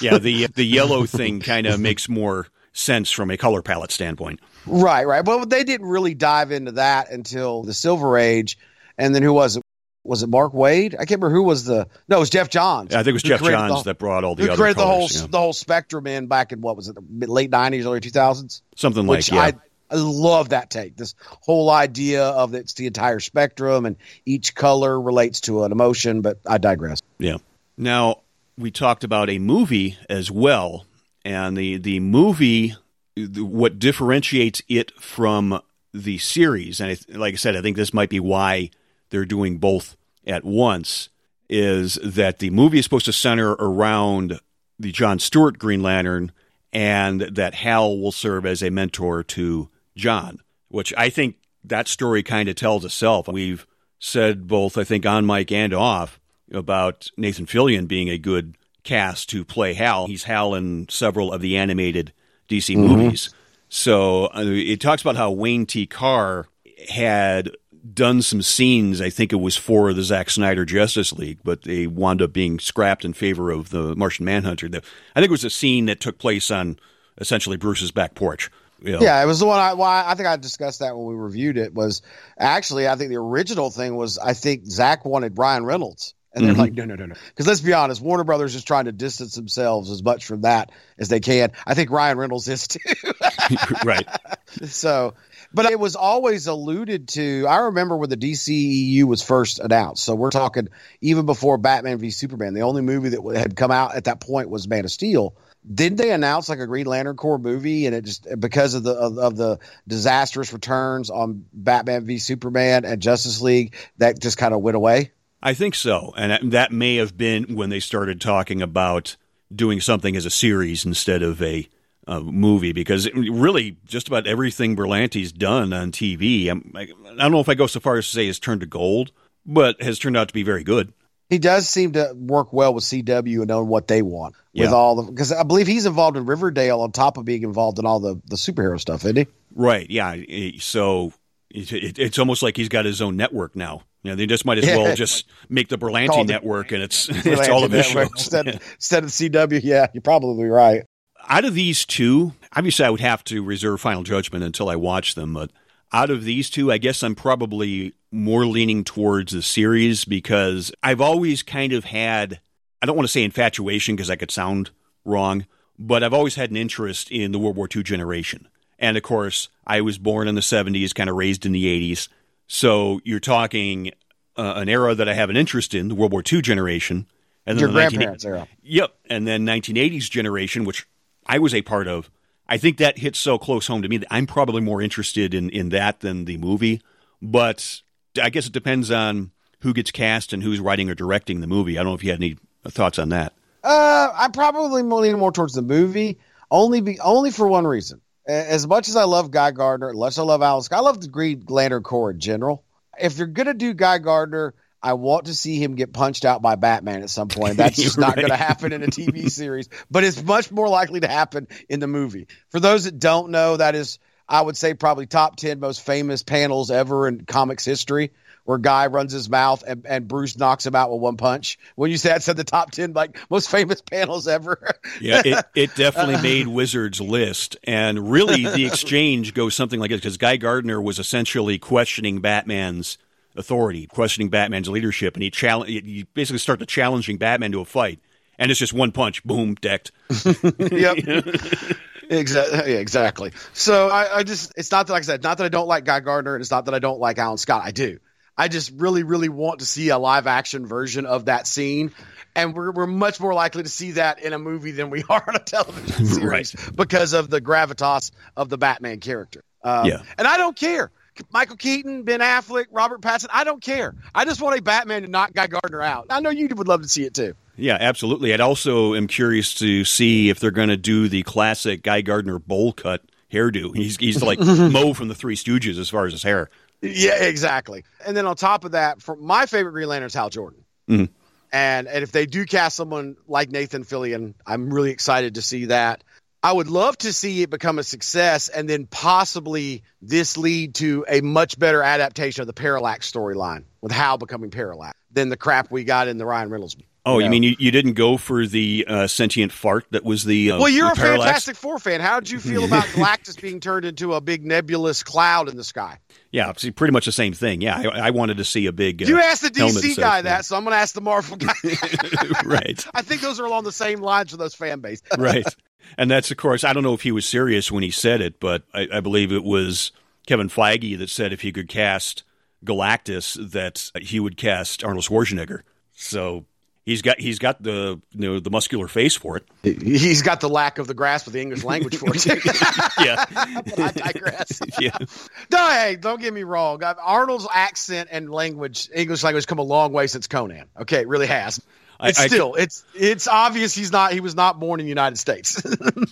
yeah, the the yellow thing kind of makes more sense from a color palette standpoint. Right, right. Well, they didn't really dive into that until the Silver Age, and then who was it? Was it Mark Waid? I can't remember who was the. No, it was Geoff Johns. Yeah, I think it was Geoff Johns that brought all the who other created colors, the whole yeah. the whole spectrum in back in what was it, the late nineties, early two thousands, something like yeah. I, I love that take. This whole idea of it's the entire spectrum and each color relates to an emotion. But I digress. Yeah. Now we talked about a movie as well, and the the movie, what differentiates it from the series, and like I said, I think this might be why they're doing both at once, is that the movie is supposed to center around the John Stewart Green Lantern, and that Hal will serve as a mentor to John, which I think that story kind of tells itself. We've said both, I think, on mic and off about Nathan Fillion being a good cast to play Hal. He's Hal in several of the animated DC Mm-hmm. movies. So uh, it talks about how Wayne T. Carr had done some scenes. I think it was for the Zack Snyder Justice League, but they wound up being scrapped in favor of the Martian Manhunter. The- I think it was a scene that took place on essentially Bruce's back porch. You know. Yeah, it was the one I. Why I think I discussed that when we reviewed it. Was actually I think the original thing was I think Zack wanted Ryan Reynolds, and they're Mhm. like, no, no, no, no. Because let's be honest, Warner Brothers is trying to distance themselves as much from that as they can. I think Ryan Reynolds is too. right. so, but it was always alluded to. I remember when the DCEU was first announced. So we're talking even before Batman v Superman. The only movie that had come out at that point was Man of Steel. Didn't they announce like a Green Lantern Corps movie, and it just because of the of, of the disastrous returns on Batman v Superman and Justice League, that just kind of went away. I think so. And that- may have been when they started talking about doing something as a series instead of a, uh movie, because really just about everything Berlanti's done on TV, I'm, I, I don't know if I go so far as to say has turned to gold, but has turned out to be very good. He does seem to work well with CW and knowing what they want with Yeah. all the because I believe he's involved in Riverdale on top of being involved in all the the superhero stuff, isn't he? Right. Yeah. So it, it, it's almost like he's got his own network now. You know, they just might as well Yeah. just make the Berlanti it- network and it's, it's all of his Network shows. instead, instead of CW. Yeah, you're probably right. out of these two, obviously I would have to reserve final judgment until I watch them, but out of these two, I guess I'm probably more leaning towards the series because I've always kind of had, I don't want to say infatuation because that could sound wrong, but I've always had an interest in the World War II generation. And of course, I was born in the 70s, kind of raised in the 80s. So you're talking uh, an era that I have an interest in, the World War II generation. And Your the 19 grandparents era. Yep. And then 1980s generation, which I was a part of. I think that hits so close home to me that I'm probably more interested in, in that than the movie. But I guess it depends on who gets cast and who's writing or directing the movie. I don't know if you had any thoughts on that. Uh, I'm probably leaning more towards the movie, only be only for one reason. As much as I love Guy Gardner, as I love Alice, I love the Green Lantern Corps in general. If you're gonna do Guy Gardner, I want to see him get punched out by Batman at some point. That's just not Right. going to happen in a TV series, but it's much more likely to happen in the movie. For those that don't know, that is, I would say, probably top 10 most famous panels ever in comics history, where Guy runs his mouth and, and Bruce knocks him out with one punch. When you said, said the top 10 like most famous panels ever. Yeah, it, it definitely made Wizard's list. And really, the exchange goes something like this because Guy Gardner was essentially questioning Batman's authority, questioning Batman's leadership, and he challenge. You basically start to challenging Batman to a fight, and it's just one punch, boom, decked. yep. Exactly. Yeah, exactly. So I, I just, it's not that, like I said, not that I don't like Guy Gardner and it's not that I don't like Alan Scott. I do. I just really, really want to see a live action version of that scene. And we're, we're much more likely to see that in a movie than we are on a television series because of the gravitas of the Batman character. Um, Yeah. And I don't care. Michael Keaton, Ben Affleck, Robert Pattinson. I don't care. I just want a Batman to knock Guy Gardner out. I know you would love to see it too. Yeah, absolutely. I'd also am curious to see if they're going to do the classic Guy Gardner bowl cut hairdo. He's he's like Moe from the Three Stooges as far as his hair. Yeah, exactly. And then on top of that, for my favorite Green Lantern is Hal Jordan. Mhm. And and if they do cast someone like Nathan Fillion, I'm really excited to see that. I would love to see it become a success and then possibly this lead to a much better adaptation of the Parallax storyline with Hal becoming Parallax than the crap we got in the Ryan Reynolds. Oh, you, know? mean you, you didn't go for the uh, sentient fart that was the uh, Well, you're the a parallax? Fantastic Four fan. How did you feel about Galactus being turned into a big nebulous cloud in the sky? Yeah, it's pretty much the same thing. Yeah, I, I wanted to see a big. Uh, You asked the DC set, guy yeah. that, so I'm going to ask the Marvel guy. right, I think those are along the same lines for those fan base. right, and that's of course. I don't know if he was serious when he said it, but I, I believe it was Kevin Feige that said if he could cast Galactus, that he would cast Arnold Schwarzenegger. So he's got he's got the you know the muscular face for it. He's got the lack of the grasp of the English language for it. Yeah, but I digress. yeah, No, hey, don't get me wrong. Arnold's accent and language, English language, come a long way since Conan. Okay, it really has. I- It's I- still, it's it's obvious he's not. He was not born in the United States.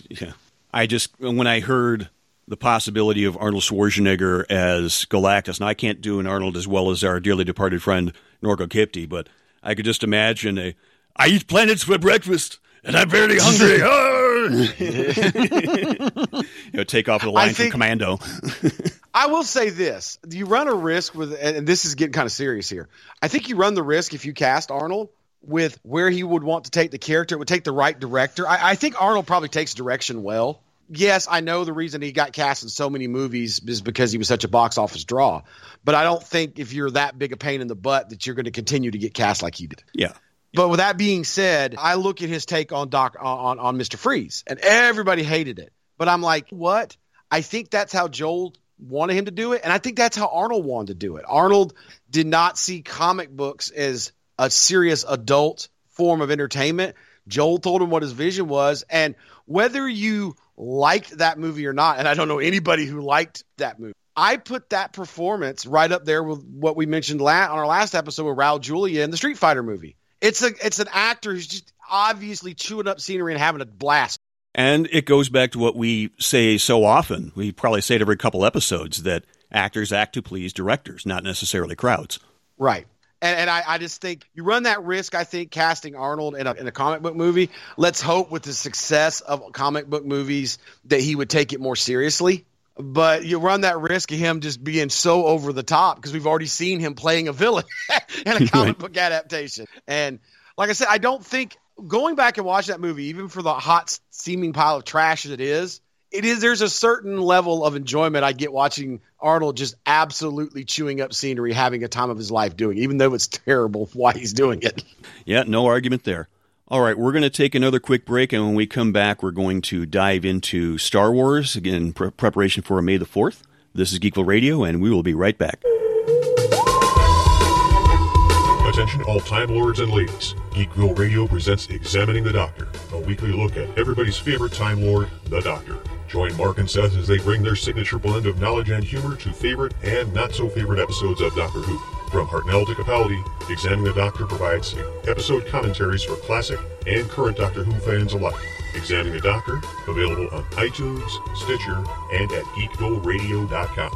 yeah. I just when I heard the possibility of Arnold Schwarzenegger as Galactus, and I can't do an Arnold as well as our dearly departed friend Norco Kipti, but I could just imagine a I eat planets for breakfast and I'm very hungry. you know, take off the line think- from Commando. I will say this: you run a risk with, and this is getting kind of serious here. I think you run the risk if you cast Arnold with where he would want to take the character. It would take the right director. I, I think Arnold probably takes direction well. Yes, I know the reason he got cast in so many movies is because he was such a box office draw. But I don't think if you're that big a pain in the butt that you're going to continue to get cast like he did. yeah. But with that being said, I look at his take on Doc on on Mr. Freeze, and everybody hated it. But I'm like, what? I think that's how Joel wanted him to do it, and I think that's how Arnold wanted to do it. Arnold did not see comic books as a serious adult form of entertainment. Joel told him what his vision was, and whether you liked that movie or not, and I don't know anybody who liked that movie. I put that performance right up there with what we mentioned la- on our last episode with Raul Julia in the Street Fighter movie. It's a it's an actor who's just obviously chewing up scenery and having a blast. And it goes back to what we say so often. We probably say it every couple episodes that actors act to please directors, not necessarily crowds. Right. And, and I, I just think you run that risk. I think casting Arnold in a, in a comic book movie. Let's hope with the success of comic book movies that he would take it more seriously. But you run that risk of him just being so over the top because we've already seen him playing a villain in a comic Right. book adaptation. And like I said, I don't think going back and watching that movie, even for the hot seeming pile of trash that it is, it is there's a certain level of enjoyment I get watching Arnold just absolutely chewing up scenery, having a time of his life doing, it, even though it's terrible why he's doing it. Yeah, no argument there. All right, we're going to take another quick break, and when we come back, we're going to dive into Star Wars again in pre- preparation for May the 4th. This is Geekville Radio, and we will be right back. Attention all Time Lords and ladies. Geekville Radio presents Examining the Doctor, a weekly look at everybody's favorite Time Lord, the Doctor. Join Mark and Seth as they bring their signature blend of knowledge and humor to favorite and not so favorite episodes of Doctor Who. From Hartnell to Capaldi, Examining the Doctor provides episode commentaries for classic and current Doctor Who fans alike. Examining the Doctor, available on iTunes, Stitcher, and at geekvilleradio.com.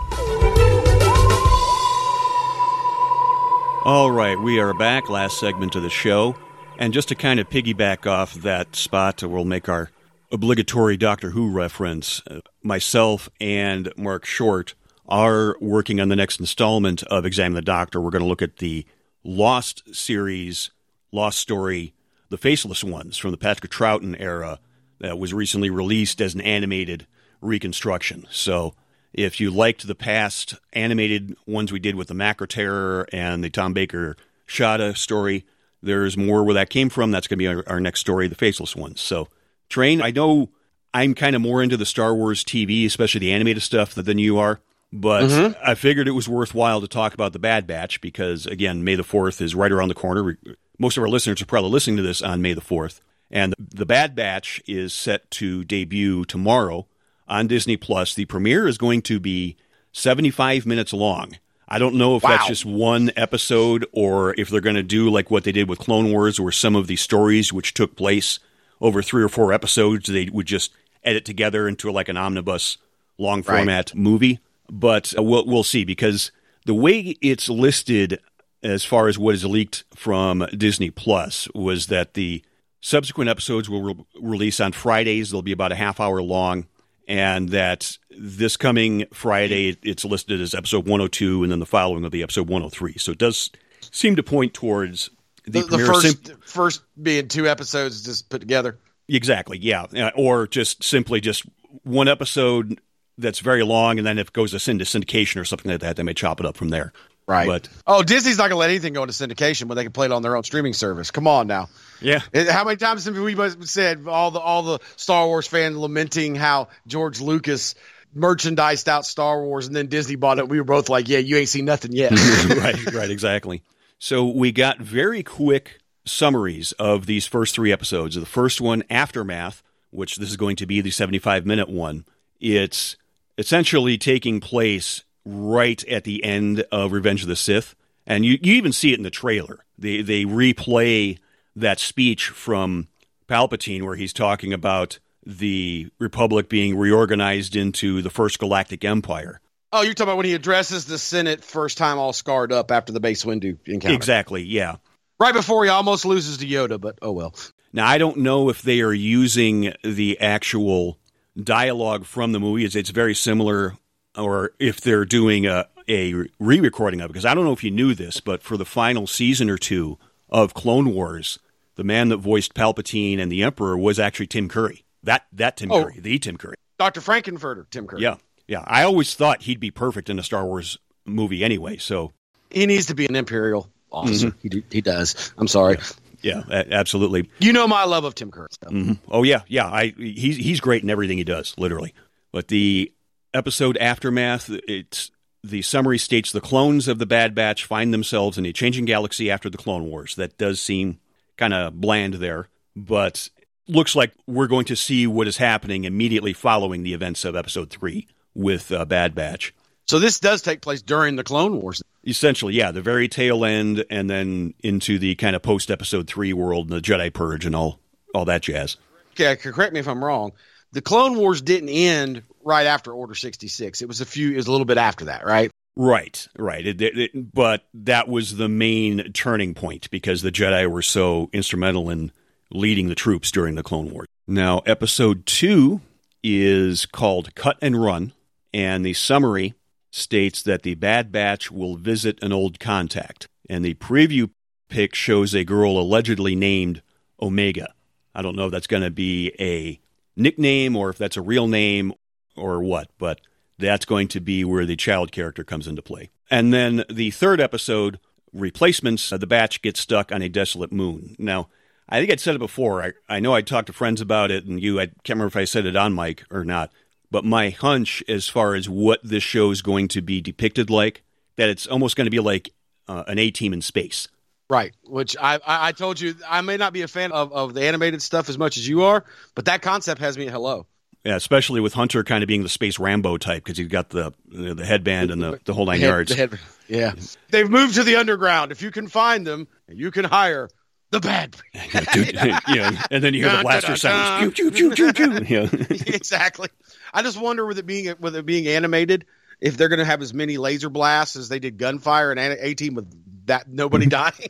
All right, we are back, last segment of the show. And just to kind of piggyback off that spot, we'll make our obligatory Doctor Who reference. Uh, Myself and Mark Short are working on the next installment of Examine the Doctor. We're going to look at the Lost series, Lost Story, The Faceless Ones from the Patrick Troughton era that was recently released as an animated reconstruction. So if you liked the past animated ones we did with the Macra Terror and the Tom Baker Shada story, there's more where that came from. That's going to be our, our next story, The Faceless Ones. So, Train, I know I'm kind of more into the Star Wars TV, especially the animated stuff, than you are. But mm-hmm. I figured it was worthwhile to talk about the Bad Batch because, again, May the 4th is right around the corner. Most of our listeners are probably listening to this on May the 4th. And the Bad Batch is set to debut tomorrow on Disney Plus. The premiere is going to be 75 minutes long. I don't know if that's just one episode or if they're going to do like what they did with Clone Wars, where some of the stories which took place over three or four episodes, they would just edit together into like an omnibus long Right. format movie. But uh, we'll, we'll see because the way it's listed as far as what is leaked from Disney Plus was that the subsequent episodes will re- release on Fridays. They'll be about a half hour long, and that this coming Friday it's listed as episode 102, and then the following will be episode 103. So it does seem to point towards the, The, the first sim- first being two episodes just put together. exactly, yeah, Uh, or just simply just one episode that's very long, and then if it goes to into syndication or something like that, they may chop it up from there. Right. But oh, Disney's not going to let anything go into syndication when they can play it on their own streaming service. Come on now. yeah, How many times have we said all the all the Star Wars fans lamenting how George Lucas merchandised out Star Wars and then Disney bought it? We were both like, "Yeah, you ain't seen nothing yet." right, right, exactly. So we got very quick summaries of these first three episodes. The first one, Aftermath, which this is going to be the 75 minute one, it's essentially taking place right at the end of Revenge of the Sith. And you, you even see it in the trailer. They, they replay that speech from Palpatine where he's talking about the Republic being reorganized into the First Galactic Empire. Oh, you're talking about when he addresses the Senate first time, all scarred up after the Mace Windu encounter, Exactly, yeah. right before he almost loses to Yoda. But oh well. Now, I don't know if they are using the actual dialogue from the movie. It's, it's very similar, or if they're doing a, a re recording of it. Because I don't know if you knew this, but for the final season or two of Clone Wars, the man that voiced Palpatine and the Emperor was actually Tim Curry. That, that Tim Oh. Curry, the Tim Curry. Dr. Frank-N-Furter, Tim Curry. Yeah, yeah. I always thought he'd be perfect in a Star Wars movie anyway. So, he needs to be an Imperial officer. Mm-hmm. He he does. I'm sorry. yeah, a- absolutely. You know my love of Tim Curry. so. Mm-hmm. Oh yeah, yeah. I he's he's great in everything he does, literally. But the episode aftermath, it's the summary states the clones of the Bad Batch find themselves in a changing galaxy after the Clone Wars. That does seem kind of bland there, but looks like we're going to see what is happening immediately following the events of Episode Three with uh, Bad Batch. So this does take place during the Clone Wars. Essentially, yeah, the very tail end, and then into the kind of post Episode Three world, and the Jedi Purge, and all all that jazz. Okay, correct me if I'm wrong. The Clone Wars didn't end right after Order 66. It was a few. It was a little bit after that, right? Right, right. It, it, it- but that was the main turning point because the Jedi were so instrumental in leading the troops during the Clone Wars. Now, episode two is called Cut and Run, and the summary states that the Bad Batch will visit an old contact. And the preview pic shows a girl allegedly named Omega. I don't know if that's going to be a nickname or if that's a real name or what, but that's going to be where the child character comes into play. And then the third episode, Replacements, the batch gets stuck on a desolate moon. Now, I think I'd said it before. I, I know I talked to friends about it, and you, I can't remember if I said it on mic or not, but my hunch as far as what this show is going to be depicted like, that it's almost going to be like uh, an A team in space. Right. Which I, I I told you I may not be a fan of, of the animated stuff as much as you are, but that concept has me at hello. Yeah, especially with Hunter kind of being the space Rambo type because he's got the you know, the headband and the, the whole nine head- yards. head- yeah. They've moved to the underground. If you can find them, you can hire the bad. yeah, and then you hear the blaster sounds. Yeah. exactly. I just wonder with it being with it being animated, if they're going to have as many laser blasts as they did gunfire and A team with that nobody mm-hmm. dying.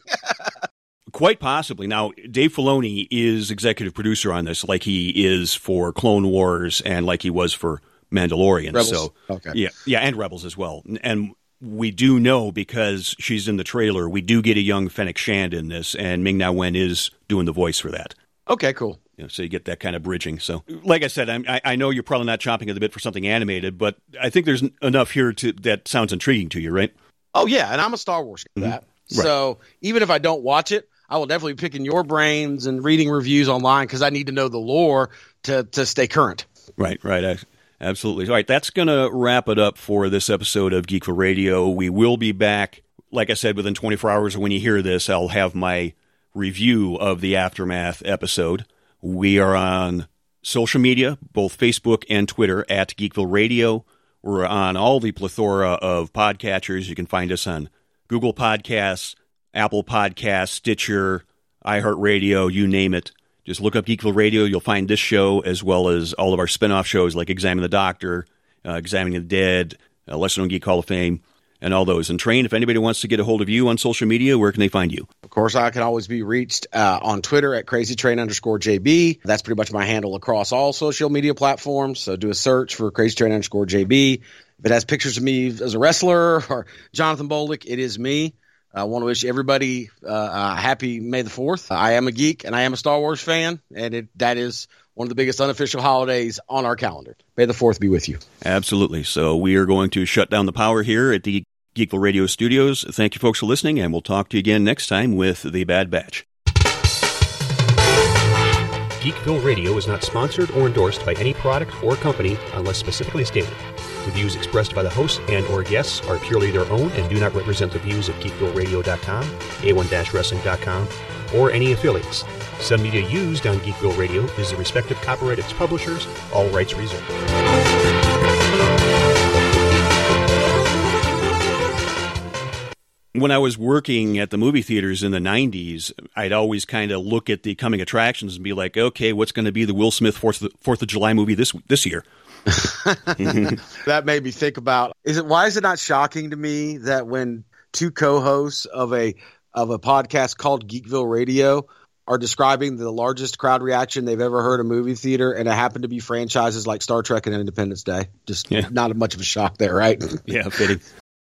Quite possibly. Now, Dave Filoni is executive producer on this, like he is for Clone Wars and like he was for Mandalorian. Rebels. So, Okay. yeah, yeah, and Rebels as well. And we do know because she's in the trailer, we do get a young Fennec Shand in this, and Ming-Na Wen is doing the voice for that. okay, cool. You know, so you get that kind of bridging. So, like I said, I'm, I, I know you're probably not chomping at the bit for something animated, but I think there's enough here to that sounds intriguing to you, right? Oh yeah, and I'm a Star Wars guy. That so even if I don't watch it, I will definitely be picking your brains and reading reviews online because I need to know the lore to to stay current. Right, right. I- Absolutely. All right, that's going to wrap it up for this episode of Geekville Radio. We will be back, like I said, within 24 hours. When you hear this, I'll have my review of the Aftermath episode. We are on social media, both Facebook and Twitter, at Geekville Radio. We're on all the plethora of podcatchers. You can find us on Google Podcasts, Apple Podcasts, Stitcher, iHeartRadio, you name it. Just look up Geekville Radio. You'll find this show as well as all of our spin off shows like Examine the Doctor, uh, Examining the Dead, uh, Lesser Known Geek Hall of Fame. and all those. And Train, if anybody wants to get a hold of you on social media, where can they find you? Of course, I can always be reached uh, on Twitter at crazytrain underscore JB. That's pretty much my handle across all social media platforms. So do a search for crazytrain underscore JB. If it has pictures of me as a wrestler or Jonathan Bolduc, it is me. I want to wish everybody uh, uh, happy May the 4th. I am a geek and I am a Star Wars fan, and it, that is one of the biggest unofficial holidays on our calendar. May the 4th be with you. Absolutely. So we are going to shut down the power here at the Geekville Radio Studios. Thank you, folks, for listening, and we'll talk to you again next time with The Bad Batch. Geekville Radio is not sponsored or endorsed by any product or company unless specifically stated. The views expressed by the hosts and or guests are purely their own and do not represent the views of geekvilleradio.com, a1-wrestling.com, or any affiliates. Some media used on Geekville Radio is the respective copyright of its publishers, all rights reserved. When I was working at the movie theaters in the 90s, I'd always kind of look at the coming attractions and be like, okay, what's going to be the Will Smith 4th, 4th of July movie this this year? that made me think about is it why is it not shocking to me that when two co-hosts of a of a podcast called Geekville Radio are describing the largest crowd reaction they've ever heard a movie theater and it happened to be franchises like Star Trek and Independence Day. Just Yeah. not much of a shock there, right? Yeah, fitting.